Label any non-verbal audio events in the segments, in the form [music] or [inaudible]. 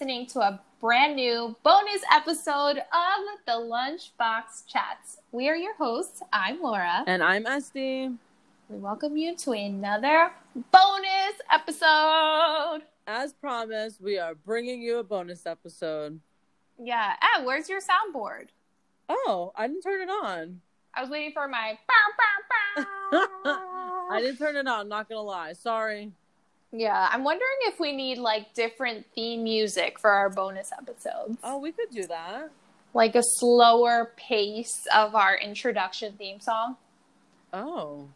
listening to a brand new bonus episode of the Lunchbox Chats. We are your hosts. I'm Laura. And I'm Este. We welcome you to another bonus episode. As promised, we are bringing you a bonus episode. Yeah. Ah, where's your soundboard? Oh, I didn't turn it on. I was waiting for my. [laughs] I didn't turn it on, not gonna lie. Sorry. Yeah, I'm wondering if we need like different theme music for our bonus episodes. Oh, we could do that. Like a slower pace of our introduction theme song. Oh.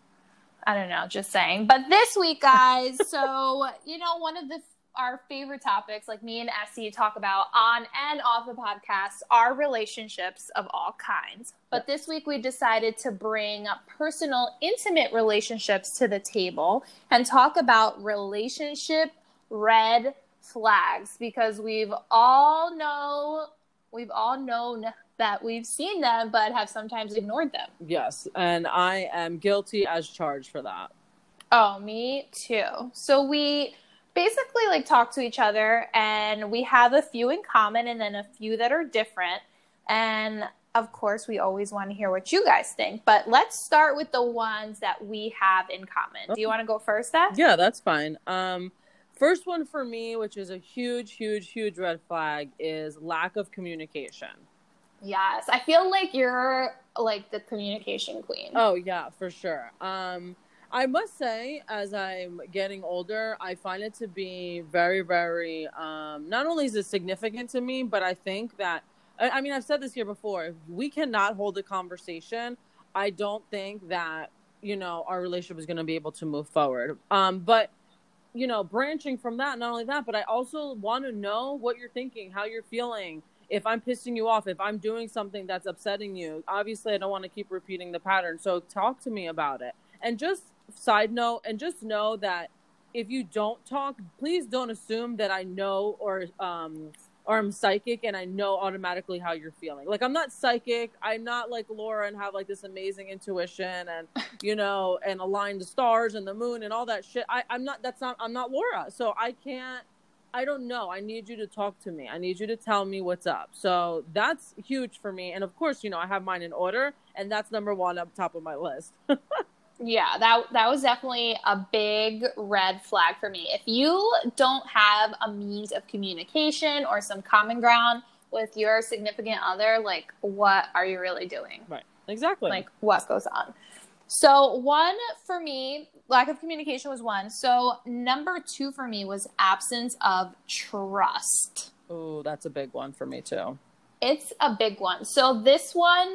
I don't know, just saying. But this week, guys, [laughs] so you know, one of the our favorite topics, like me and Essie talk about on and off the podcast, are relationships of all kinds. But this week we decided to bring personal, intimate relationships to the table and talk about relationship red flags because we've all know we've all known that we've seen them but have sometimes ignored them. Yes, and I am guilty as charged for that. Oh, me too. So we basically like talk to each other and we have a few in common and then a few that are different. And of course, we always want to hear what you guys think. But let's start with the ones that we have in common. Do you want to go first, Steph? Yeah, that's fine. Um, first one for me, which is a huge, huge, huge red flag, is lack of communication. Yes, I feel like you're like the communication queen. Oh yeah, for sure. Um, I must say, as I'm getting older, I find it to be very, very. Um, not only is it significant to me, but I think that I mean, I've said this here before. If we cannot hold a conversation, I don't think that you know our relationship is going to be able to move forward. Um, but you know, branching from that, not only that, but I also want to know what you're thinking, how you're feeling. If I'm pissing you off, if I'm doing something that's upsetting you, obviously I don't want to keep repeating the pattern. So talk to me about it. And just side note, and just know that if you don't talk, please don't assume that I know or um or I'm psychic and I know automatically how you're feeling. Like I'm not psychic. I'm not like Laura and have like this amazing intuition and [laughs] you know and align the stars and the moon and all that shit. I, I'm not that's not I'm not Laura. So I can't I don't know. I need you to talk to me. I need you to tell me what's up. So that's huge for me. And of course, you know, I have mine in order and that's number one up top of my list. [laughs] Yeah, that that was definitely a big red flag for me. If you don't have a means of communication or some common ground with your significant other, like what are you really doing? Right. Exactly. Like what goes on. So, one for me, lack of communication was one. So, number 2 for me was absence of trust. Oh, that's a big one for me too. It's a big one. So, this one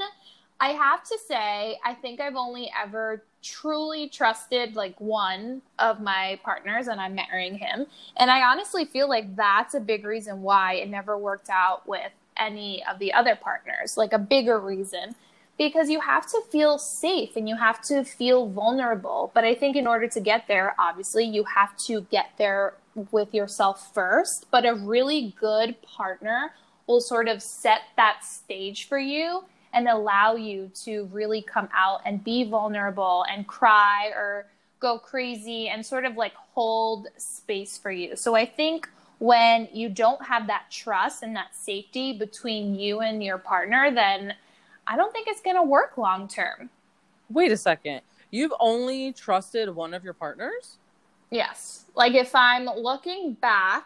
I have to say, I think I've only ever truly trusted like one of my partners and I'm marrying him. And I honestly feel like that's a big reason why it never worked out with any of the other partners, like a bigger reason. Because you have to feel safe and you have to feel vulnerable. But I think in order to get there, obviously, you have to get there with yourself first. But a really good partner will sort of set that stage for you and allow you to really come out and be vulnerable and cry or go crazy and sort of like hold space for you. So I think when you don't have that trust and that safety between you and your partner, then I don't think it's going to work long term. Wait a second. You've only trusted one of your partners? Yes. Like if I'm looking back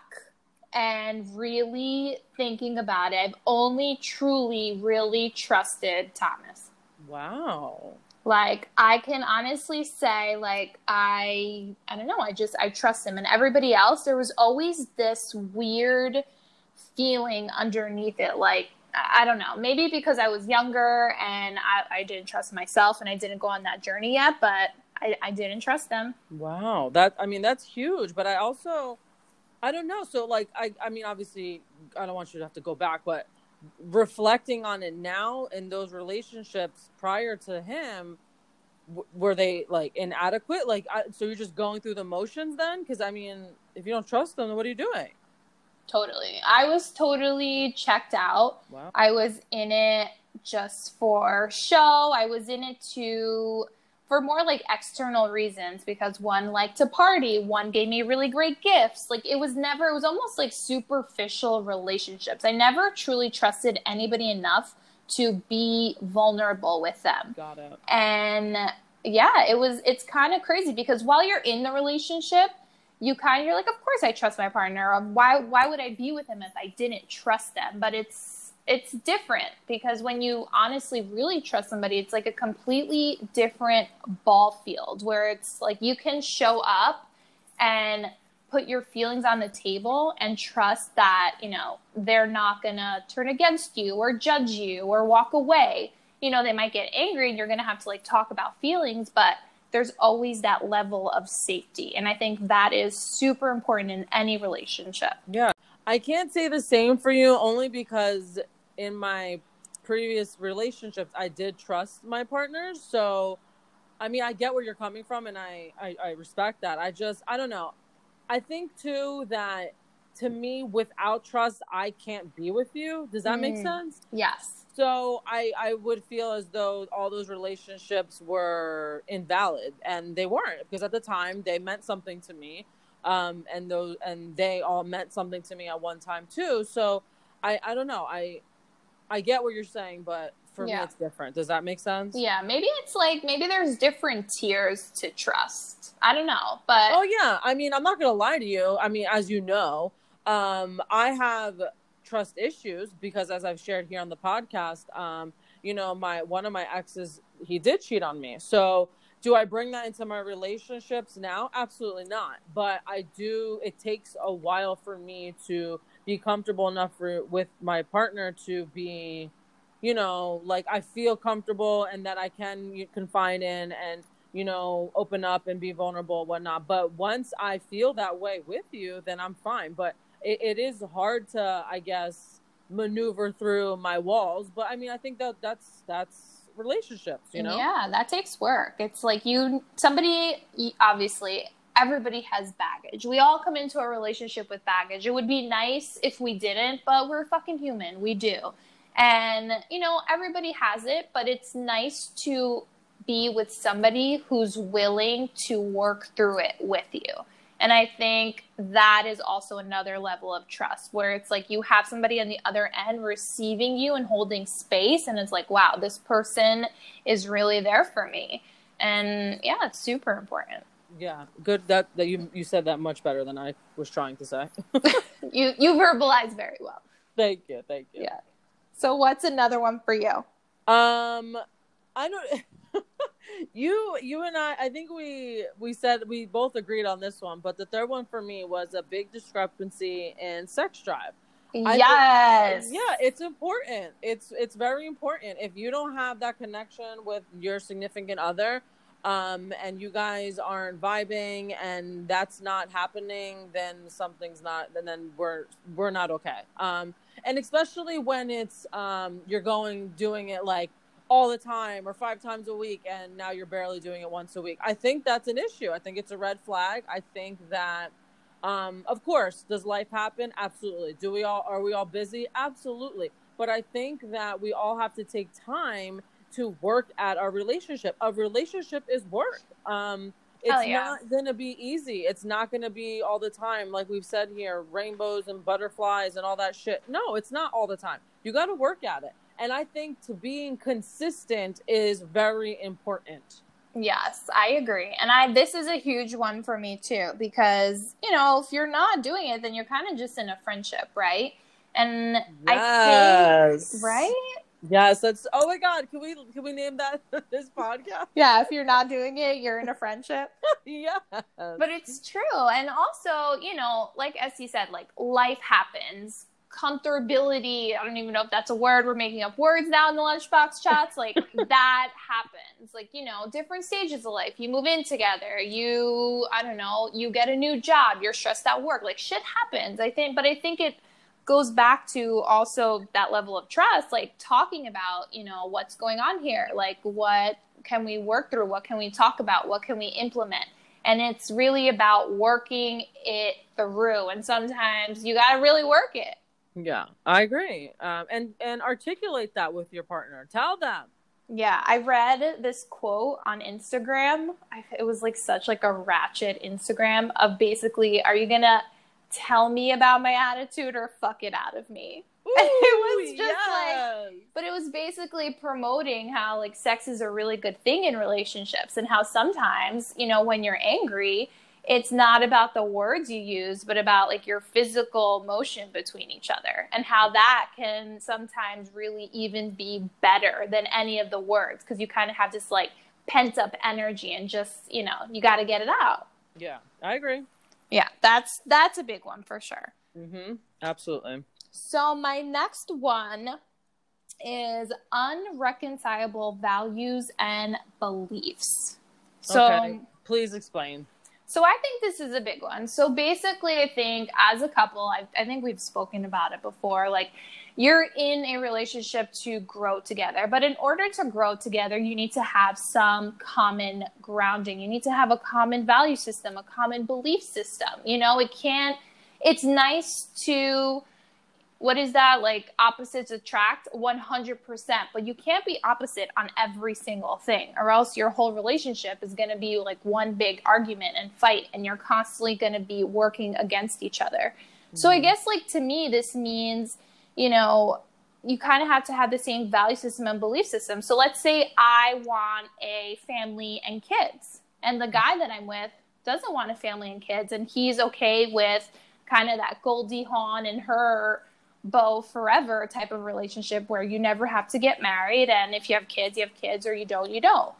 and really thinking about it, I've only truly, really trusted Thomas. Wow. Like I can honestly say, like I, I don't know, I just I trust him, and everybody else. There was always this weird feeling underneath it, like I don't know, maybe because I was younger and I, I didn't trust myself, and I didn't go on that journey yet, but I, I didn't trust them. Wow, that I mean that's huge, but I also I don't know. So like I I mean obviously I don't want you to have to go back, but reflecting on it now in those relationships prior to him w- were they like inadequate? Like I, so you're just going through the motions then? Because i mean if you don't trust them then what are you doing? Totally. I was totally checked out. Wow. i was in it just for show. I was in it to for more like external reasons because one liked to party, one gave me really great gifts. Like it was never, it was almost like superficial relationships. I never truly trusted anybody enough to be vulnerable with them. Got it. And yeah, it was, it's kind of crazy because while you're in the relationship, you kind of, you're like, of course I trust my partner. Why, why would I be with him if I didn't trust them? But it's, it's different because when you honestly really trust somebody, it's like a completely different ball field where it's like you can show up and put your feelings on the table and trust that, you know, they're not going to turn against you or judge you or walk away. You know, they might get angry and you're going to have to like talk about feelings, but there's always that level of safety. And I think that is super important in any relationship. Yeah. I can't say the same for you only because in my previous relationships, I did trust my partners. So, I mean, I get where you're coming from, and I, I, I respect that. I just, I don't know. I think too that to me, without trust, I can't be with you. Does that mm. make sense? Yes. So I, I would feel as though all those relationships were invalid, and they weren't because at the time they meant something to me, um, and those and they all meant something to me at one time too. So I, I don't know. I I get what you're saying, but for yeah. me it's different. Does that make sense? Yeah, maybe it's like maybe there's different tiers to trust. I don't know, but Oh yeah, I mean, I'm not going to lie to you. I mean, as you know, um I have trust issues because as I've shared here on the podcast, um you know, my one of my exes he did cheat on me. So do I bring that into my relationships now? Absolutely not. But I do it takes a while for me to be comfortable enough for with my partner to be you know like i feel comfortable and that i can confide in and you know open up and be vulnerable and whatnot. But once i feel that way with you then i'm fine. But it, it is hard to i guess maneuver through my walls. But i mean i think that that's that's relationships you know? yeah that takes work. It's like you somebody obviously everybody has baggage. We all come into a relationship with baggage. It would be nice if we didn't, but we're fucking human. We do. And, you know, everybody has it, but it's nice to be with somebody who's willing to work through it with you. And I think that is also another level of trust where it's like you have somebody on the other end receiving you and holding space. And it's like, wow, this person is really there for me. And yeah, it's super important. Yeah, good that that you you said that much better than I was trying to say. [laughs] you you verbalize very well. Thank you, thank you. Yeah. So what's another one for you? Um, I don't. [laughs] you you and I I think we we said we both agreed on this one, but the third one for me was a big discrepancy in sex drive. Yes. Think, yeah, it's important. It's it's very important. If you don't have that connection with your significant other, um, and you guys aren't vibing and that's not happening, then something's not, and then we're, we're not okay. Um, and especially when it's, um, you're going, doing it like all the time or five times a week and now you're barely doing it once a week. I think that's an issue. I think it's a red flag. I think that, um, of course, does life happen? Absolutely. Do we all, are we all busy? Absolutely. But I think that we all have to take time to work at our relationship. A relationship is work. Um, it's yeah. not going to be easy. It's not going to be all the time, like we've said here, rainbows and butterflies and all that shit. No, it's not all the time. You got to work at it. And I think to being consistent is very important. Yes, I agree. And I this is a huge one for me too because, you know, if you're not doing it then you're kind of just in a friendship, right? And yes. I think right? Yes, that's. Oh my God, can we can we name that [laughs] this podcast? Yeah, if you're not doing it, you're in a friendship. [laughs] yeah, but it's true, and also, you know, like Este said, like life happens. Comfortability. I don't even know if that's a word. We're making up words now in the lunchbox [laughs] chats. Like that happens. Like you know, different stages of life. You move in together. You, I don't know, you get a new job. You're stressed at work. Like shit happens. I think, but I think it goes back to also that level of trust like talking about you know what's going on here like what can we work through what can we talk about what can we implement? And it's really about working it through. And sometimes you got to really work it. Yeah i agree. Um, and and articulate that with your partner. Tell them. Yeah, I read this quote on Instagram. I, it was like such like a ratchet Instagram of basically, are you gonna tell me about my attitude or fuck it out of me? Ooh, [laughs] it was just yes. like, but it was basically promoting how like sex is a really good thing in relationships and how sometimes, you know, when you're angry, it's not about the words you use, but about like your physical motion between each other and how that can sometimes really even be better than any of the words because you kind of have this like pent up energy and just, you know, you got to get it out. yeah, I agree. Yeah, that's that's a big one for sure. Mm-hmm. Absolutely. So my next one is unreconcilable values and beliefs. So okay. Please explain. So I think this is a big one. So basically I think as a couple, I, I think we've spoken about it before, like you're in a relationship to grow together. But in order to grow together, you need to have some common grounding. You need to have a common value system, a common belief system. You know, it can't, it's nice to, what is that? Like opposites attract 100%, but you can't be opposite on every single thing, or else your whole relationship is going to be like one big argument and fight, and you're constantly going to be working against each other. So I mm-hmm. guess, like, to me, this means, you know, you kind of have to have the same value system and belief system. So let's say I want a family and kids, and the guy that I'm with doesn't want a family and kids, and he's okay with kind of that Goldie Hawn and her beau forever type of relationship where you never have to get married, and if you have kids, you have kids, or you don't, you don't.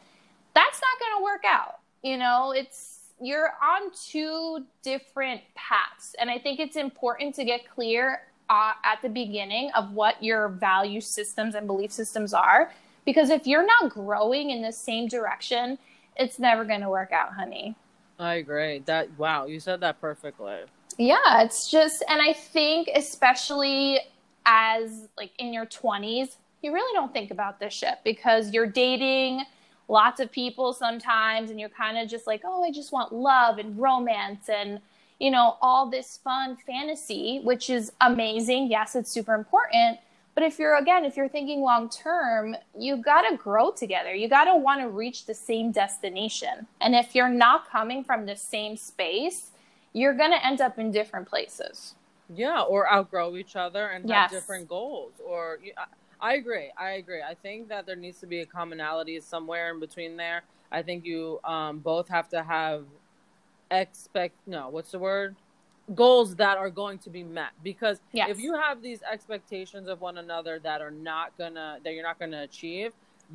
That's not going to work out. You know, it's you're on two different paths, and I think it's important to get clear uh, at the beginning of what your value systems and belief systems are. Because if you're not growing in the same direction, it's never going to work out, honey. I agree. That wow, you said that perfectly. Yeah, it's just, and I think especially as like in your 20s, you really don't think about this shit because you're dating lots of people sometimes and you're kind of just like, oh, I just want love and romance and, you know, all this fun fantasy, which is amazing. Yes, it's super important. But if you're, again, if you're thinking long term, you got to grow together. You got to want to reach the same destination. And if you're not coming from the same space, you're going to end up in different places. Yeah, or outgrow each other and Yes. have different goals. Or I- I agree. I agree. I think that there needs to be a commonality somewhere in between there. I think you um, both have to have expect no, what's the word? Goals that are going to be met. Because Yes. if you have these expectations of one another that are not gonna that you're not gonna achieve,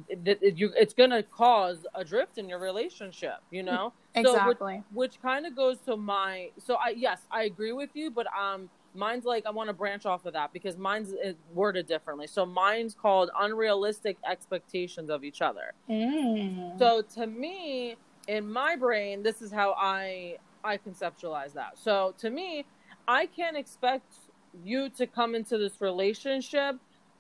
it, it- you, it's gonna cause a drift in your relationship. You know. [laughs] So, which- Exactly. which kind of goes to my so i yes i agree with you but um mine's like i want to branch off of that because mine's is worded differently so mine's called unrealistic expectations of each other Mm. so to me in my brain this is how i i conceptualize that so to me i can't expect you to come into this relationship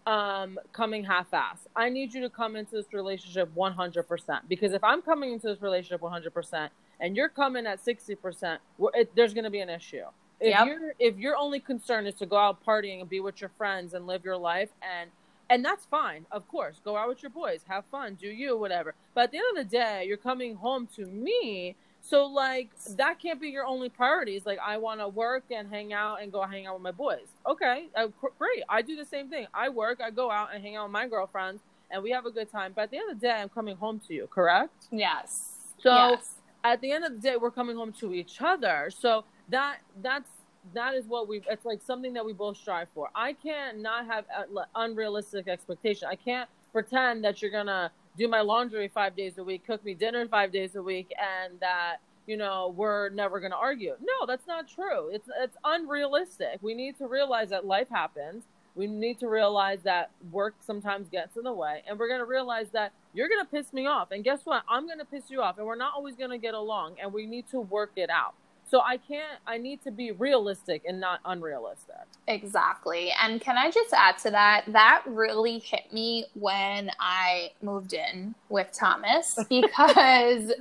um coming half-ass i need you to come into this relationship 100% because if i'm coming into this relationship 100% and you're coming at 60% it, there's going to be an issue. If Yep. you're if your only concern is to go out partying and be with your friends and live your life and and that's fine of course go out with your boys have fun do you whatever. But at the end of the day you're coming home to me so like that can't be your only priorities. Like i want to work and hang out and go hang out with my boys. Okay uh, gr- great i do the same thing. I work i go out and hang out with my girlfriends and we have a good time. But at the end of the day i'm coming home to you correct? Yes. So- yes. At the end of the day we're coming home to each other. So that that's that is what we it's like something that we both strive for. I can't not have uh, unrealistic expectation. I can't pretend that you're gonna do my laundry five days a week cook me dinner five days a week and that you know we're never gonna argue. No that's not true. It's it's unrealistic. We need to realize that life happens we need to realize that work sometimes gets in the way and we're going to realize that you're going to piss me off and guess what? I'm going to piss you off and we're not always going to get along and we need to work it out So I can't. I need to be realistic and not unrealistic. Exactly. And can I just add to that? That really hit me when I moved in with Thomas [laughs] because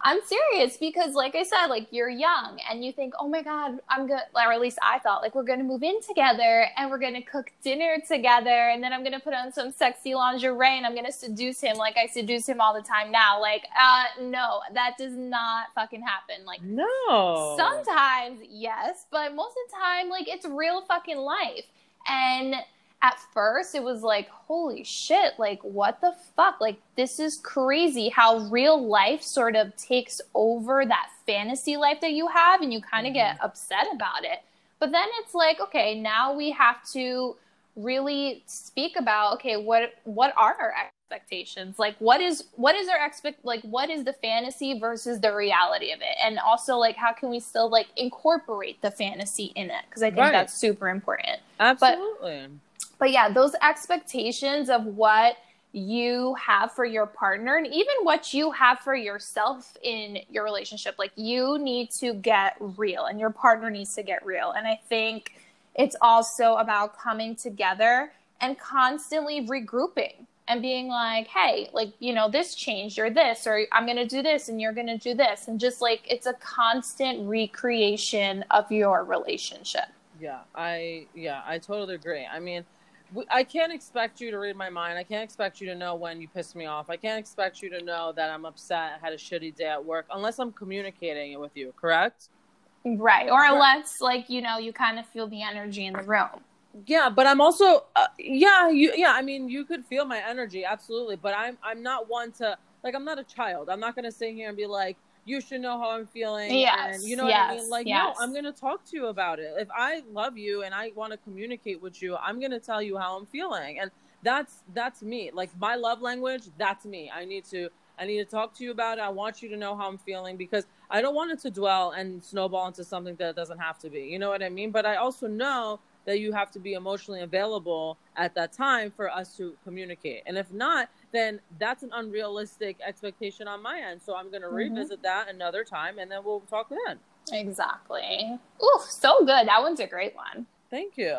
I'm serious. Because, like I said, like you're young and you think, oh my God, I'm good. Or at least I thought, like, we're going to move in together and we're going to cook dinner together. And then I'm going to put on some sexy lingerie and I'm going to seduce him like I seduce him all the time now. Like, uh, no, that does not fucking happen. Like, no. Sometimes, yes. But most of the time, like, it's real fucking life. And at first it was like, holy shit, like what the fuck? Like this is crazy how real life sort of takes over that fantasy life that you have and you kind of mm-hmm. get upset about it. But then it's like, okay, now we have to really speak about okay, what what are our expectations? Like what is what is our expect like what is the fantasy versus the reality of it? And also like how can we still like incorporate the fantasy in it? Because I think right. that's super important. Absolutely. But, but yeah, those expectations of what you have for your partner and even what you have for yourself in your relationship. Like you need to get real and your partner needs to get real. And I think it's also about coming together and constantly regrouping and being like, hey, like, you know, this changed or this, or I'm going to do this and you're going to do this. And just like, it's a constant recreation of your relationship. Yeah, I, yeah, I totally agree. I mean, I can't expect you to read my mind. I can't expect you to know when you piss me off. I can't expect you to know that I'm upset, I had a shitty day at work, unless I'm communicating it with you, correct? Right. Or unless, like, you know, you kind of feel the energy in the room yeah but i'm also uh, yeah you yeah i mean you could feel my energy absolutely but i'm i'm not one to like i'm not a child. I'm not gonna sit here and be like you should know how i'm feeling yes, and you know yes, what i mean? like yes. no i'm gonna talk to you about it. If i love you and i want to communicate with you i'm gonna tell you how i'm feeling and that's that's me. Like my love language that's me. I need to i need to talk to you about it. I want you to know how i'm feeling because i don't want it to dwell and snowball into something that doesn't have to be. You know what i mean? But i also know that you have to be emotionally available at that time for us to communicate. And if not, then that's an unrealistic expectation on my end. So I'm going to mm-hmm. revisit that another time and then we'll talk then. Exactly. Ooh, so good. That one's a great one. Thank you.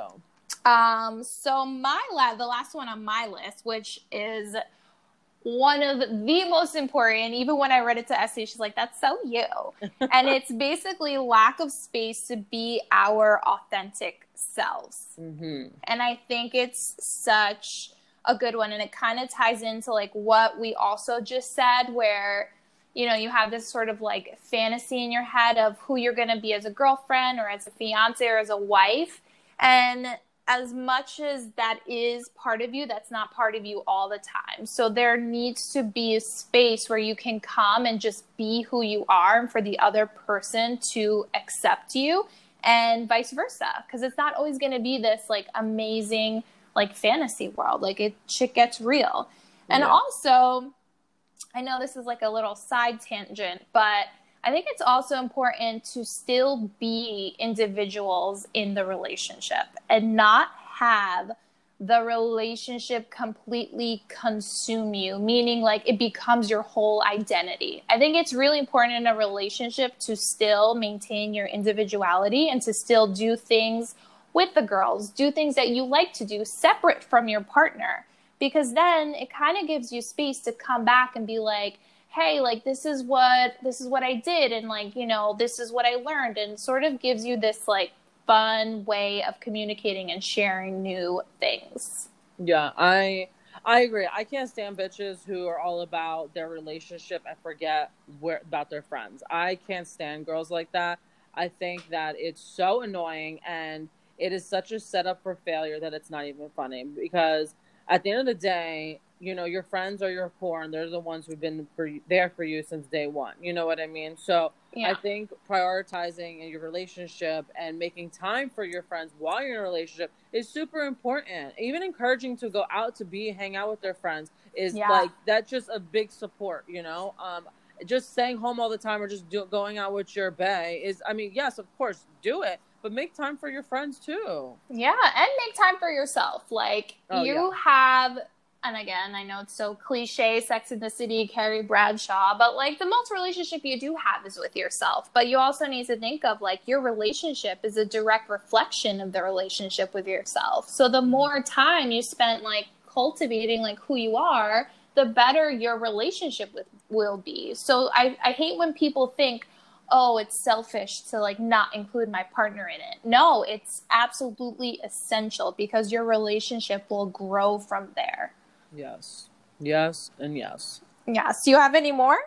Um, so my la- the last one on my list, which is one of the most important. Even when I read it to Essie, she's like, "That's so you," [laughs] and it's basically lack of space to be our authentic selves. Mm-hmm. And I think it's such a good one, and it kind of ties into like what we also just said, where you know you have this sort of like fantasy in your head of who you're going to be as a girlfriend or as a fiance or as a wife, and as much as that is part of you, that's not part of you all the time. So there needs to be a space where you can come and just be who you are and for the other person to accept you and vice versa. Cause it's not always going to be this like amazing, like fantasy world. Like it shit gets real. Yeah. And also, I know this is like a little side tangent, but I think it's also important to still be individuals in the relationship and not have the relationship completely consume you, meaning like it becomes your whole identity. I think it's really important in a relationship to still maintain your individuality and to still do things with the girls, do things that you like to do separate from your partner, because then it kind of gives you space to come back and be like, hey like this is what this is what i did and like you know this is what i learned and sort of gives you this like fun way of communicating and sharing new things. Yeah i i agree. I can't stand bitches who are all about their relationship and forget where about their friends. I can't stand girls like that. I think that it's so annoying and it is such a setup for failure that it's not even funny because at the end of the day you know your friends are your core and they're the ones who've been for there for you since day one you know what i mean so yeah. i think prioritizing in your relationship and making time for your friends while you're in a relationship is super important even encouraging to go out to be hang out with their friends is yeah. like that's just a big support you know um just staying home all the time or just do, going out with your bay is i mean yes of course do it but make time for your friends too yeah and make time for yourself like oh, you yeah. have and again, I know it's so cliche, Sex in the City, Carrie Bradshaw, but like the most relationship you do have is with yourself. But you also need to think of like your relationship is a direct reflection of the relationship with yourself. So the more time you spend like cultivating like who you are, the better your relationship with will be. So I, I hate when people think, oh, it's selfish to like not include my partner in it. No, it's absolutely essential because your relationship will grow from there. Yes. Yes and yes. Yes. Do you have any more?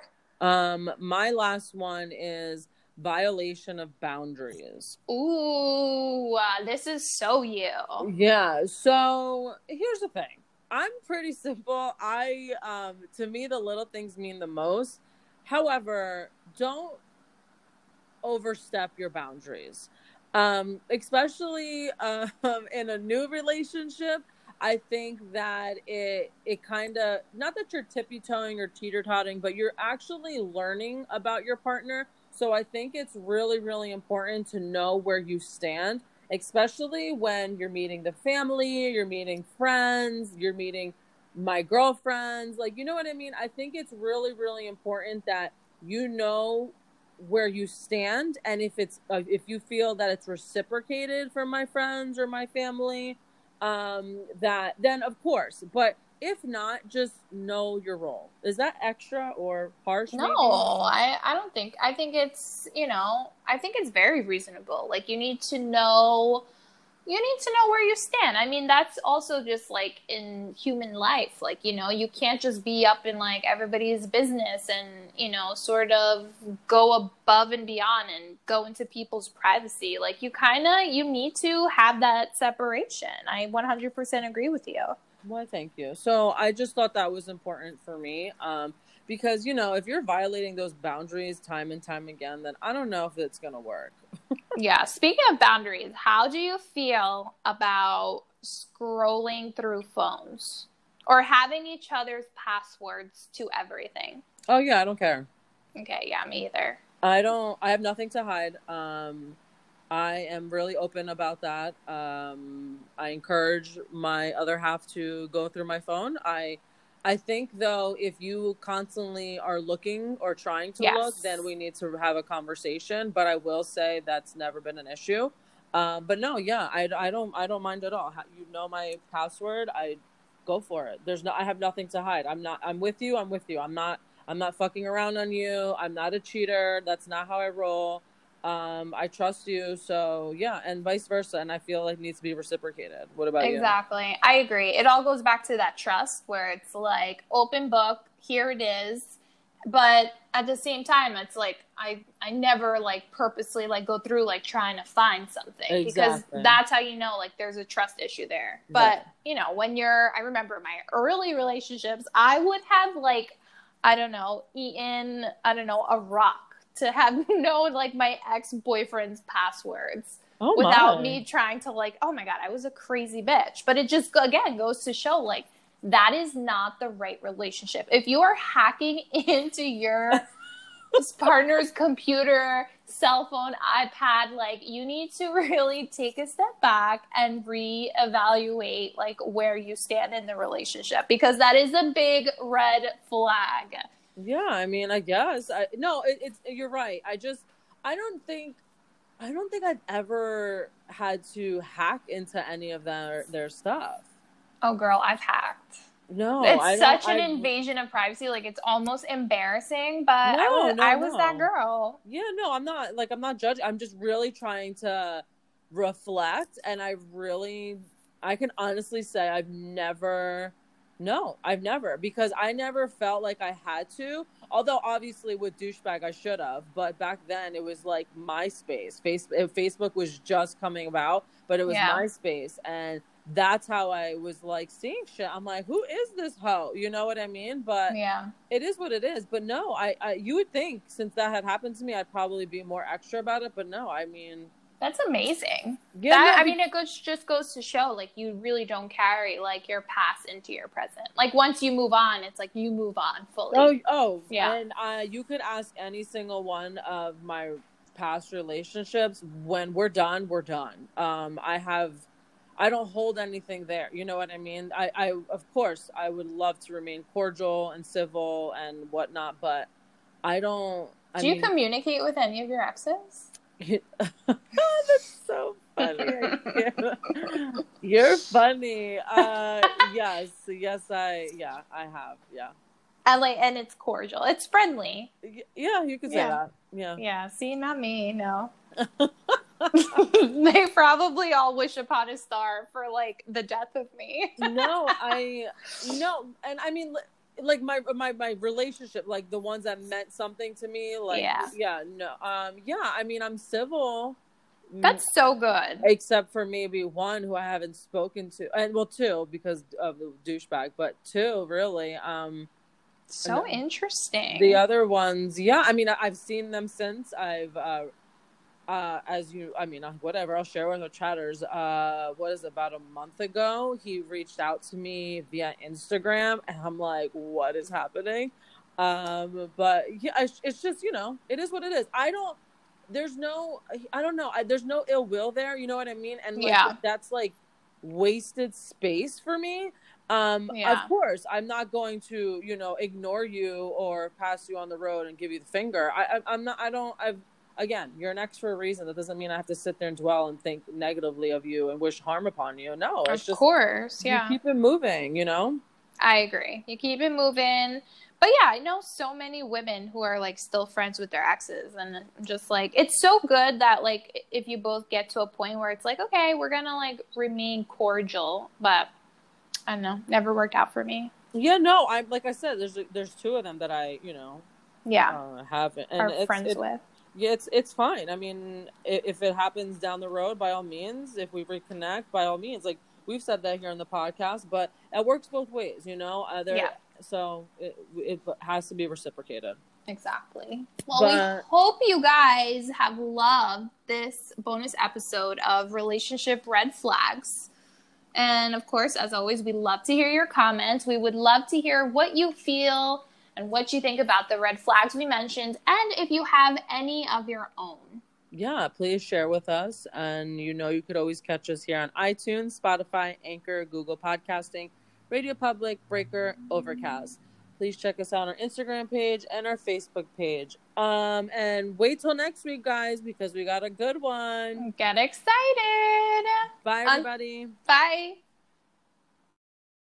Um, my last one is violation of boundaries. Ooh, uh, this is so you. Yeah. So here's the thing. I'm pretty simple. I um to me the little things mean the most. However, don't overstep your boundaries. Um, especially [laughs] um, in a new relationship, I think that it it kind of not that you're tippy toeing or teeter totting, but you're actually learning about your partner. So I think it's really really important to know where you stand, especially when you're meeting the family, you're meeting friends, you're meeting my girlfriends. Like you know what I mean? I think it's really really important that you know where you stand and if it's uh, if you feel that it's reciprocated from my friends or my family um that then of course but if not just know your role. Is that extra or harsh no i i don't think i think it's you know i think it's very reasonable. Like you need to know you need to know where you stand. I mean, that's also just like in human life. Like, you know, you can't just be up in like everybody's business and, you know, sort of go above and beyond and go into people's privacy. Like, you kind of you need to have that separation. I 100% agree with you. Well, thank you. So, I just thought that was important for me. Um because, you know, if you're violating those boundaries time and time again, then I don't know if it's going to work [laughs] yeah. Speaking of boundaries, how do you feel about scrolling through phones or having each other's passwords to everything? Oh yeah, I don't care. Okay, yeah, me either. I don't. I have nothing to hide. Um, I am really open about that. Um, I encourage my other half to go through my phone. I I think though, if you constantly are looking or trying to yes. look, then we need to have a conversation. But I will say that's never been an issue. Um, but no, yeah, I, I don't I don't mind at all. You know my password. I go for it. There's no I have nothing to hide. I'm not. I'm with you. I'm with you. I'm not. I'm not fucking around on you. I'm not a cheater. That's not how I roll um, I trust you. So yeah, and vice versa. And I feel like it needs to be reciprocated. What about exactly. you? Exactly. I agree. It all goes back to that trust where it's like open book, here it is. But at the same time, it's like I I never like purposely like go through like trying to find something exactly. because that's how you know like there's a trust issue there. But you know when you're I remember my early relationships, I would have like I don't know eaten I don't know a rock to have [laughs] known like my ex boyfriend's passwords oh without me trying to like, oh my god, I was a crazy bitch. But it just again goes to show like that is not the right relationship. If you are hacking [laughs] into your [laughs] partner's computer, cell phone, iPad, like you need to really take a step back and reevaluate like where you stand in the relationship because that is a big red flag. Yeah, I mean, I guess I no, it, it's you're right. I just I don't think I don't think I've ever had to hack into any of their their stuff. Oh, girl, I've hacked. No, it's such an I, invasion of privacy. Like it's almost embarrassing, but no, I was, no, I was no. that girl. Yeah, no, I'm not. Like I'm not judging. I'm just really trying to reflect, and I really, I can honestly say I've never no, I've never because I never felt like I had to. Although obviously with douchebag I should have, but back then it was like MySpace. Face eh, Facebook was just coming about, but it was yeah. MySpace, and that's how I was like seeing shit. I'm like, who is this hoe? You know what I mean? But yeah, it is what it is. But no, I, I you would think since that had happened to me, I'd probably be more extra about it. But no, I mean, that's amazing. Yeah, that, no, I mean, it goes, just goes to show, like, you really don't carry like your past into your present. Like, once you move on, it's like you move on fully. Oh, oh, yeah. And uh, you could ask any single one of my past relationships. When we're done, we're done. Um, I have, I don't hold anything there. You know what I mean? I, I of course I would love to remain cordial and civil and whatnot, but I don't. I Do you mean, communicate with any of your exes? [laughs] That's so funny. You're funny. Uh, yes, yes, I yeah, I have. Yeah, And like, and it's cordial. It's friendly. Yeah, you could say Yeah. that. Yeah. Yeah. See, not me. No. [laughs] they probably all wish upon a star for like the death of me. no, [laughs] I no, and I mean, like my my my relationship, like the ones that meant something to me, like Yeah. yeah, no, um, yeah. I mean, I'm civil. That's so good. except for maybe one who I haven't spoken to, and well, two because of the douchebag, but two really. Um, So interesting. the other ones, yeah, I mean, I- I've seen them since. I've, uh, uh, as you, I mean, uh, whatever. I'll share with our chatters. Uh, what is about a month ago? He reached out to me via Instagram, and I'm like, what is happening? Um, but yeah, it's, it's just you know, it is what it is. I don't. There's no, I don't know. I, there's no ill will there. You know what I mean? And like, Yeah. that's like wasted space for me. Um, Yeah. of course, I'm not going to, you know, ignore you or pass you on the road and give you the finger. I, I I'm not. I don't. I've again, you're an ex for a reason. That doesn't mean I have to sit there and dwell and think negatively of you and wish harm upon you. No, it's of just course. you Yeah. keep it moving. You know. I agree. You keep it moving. But yeah, I know so many women who are like still friends with their exes and just like it's so good that like if you both get to a point where it's like okay, we're going to like remain cordial, but I don't know, never worked out for me. Yeah. No. I'm like I said. There's there's two of them that I you know Yeah. uh, haven't and are it's, friends it- with. Yeah, it's it's fine. I mean, if it happens down the road, by all means. If we reconnect, by all means. Like we've said that here on the podcast, but it works both ways, you know. Uh, there, Yeah. So it, it has to be reciprocated. Exactly. Well, But- we hope you guys have loved this bonus episode of Relationship Red Flags. And of course, as always, we love to hear your comments. We would love to hear what you feel and what you think about the red flags we mentioned, and if you have any of your own. Yeah, please share with us, and you know you could always catch us here on iTunes, Spotify, Anchor, Google Podcasting, Radio Public, Breaker, Overcast. Please check us out on our Instagram page and our Facebook page. Um, and wait till next week, guys, because we got a good one. Get excited! Bye, Un- everybody. Bye.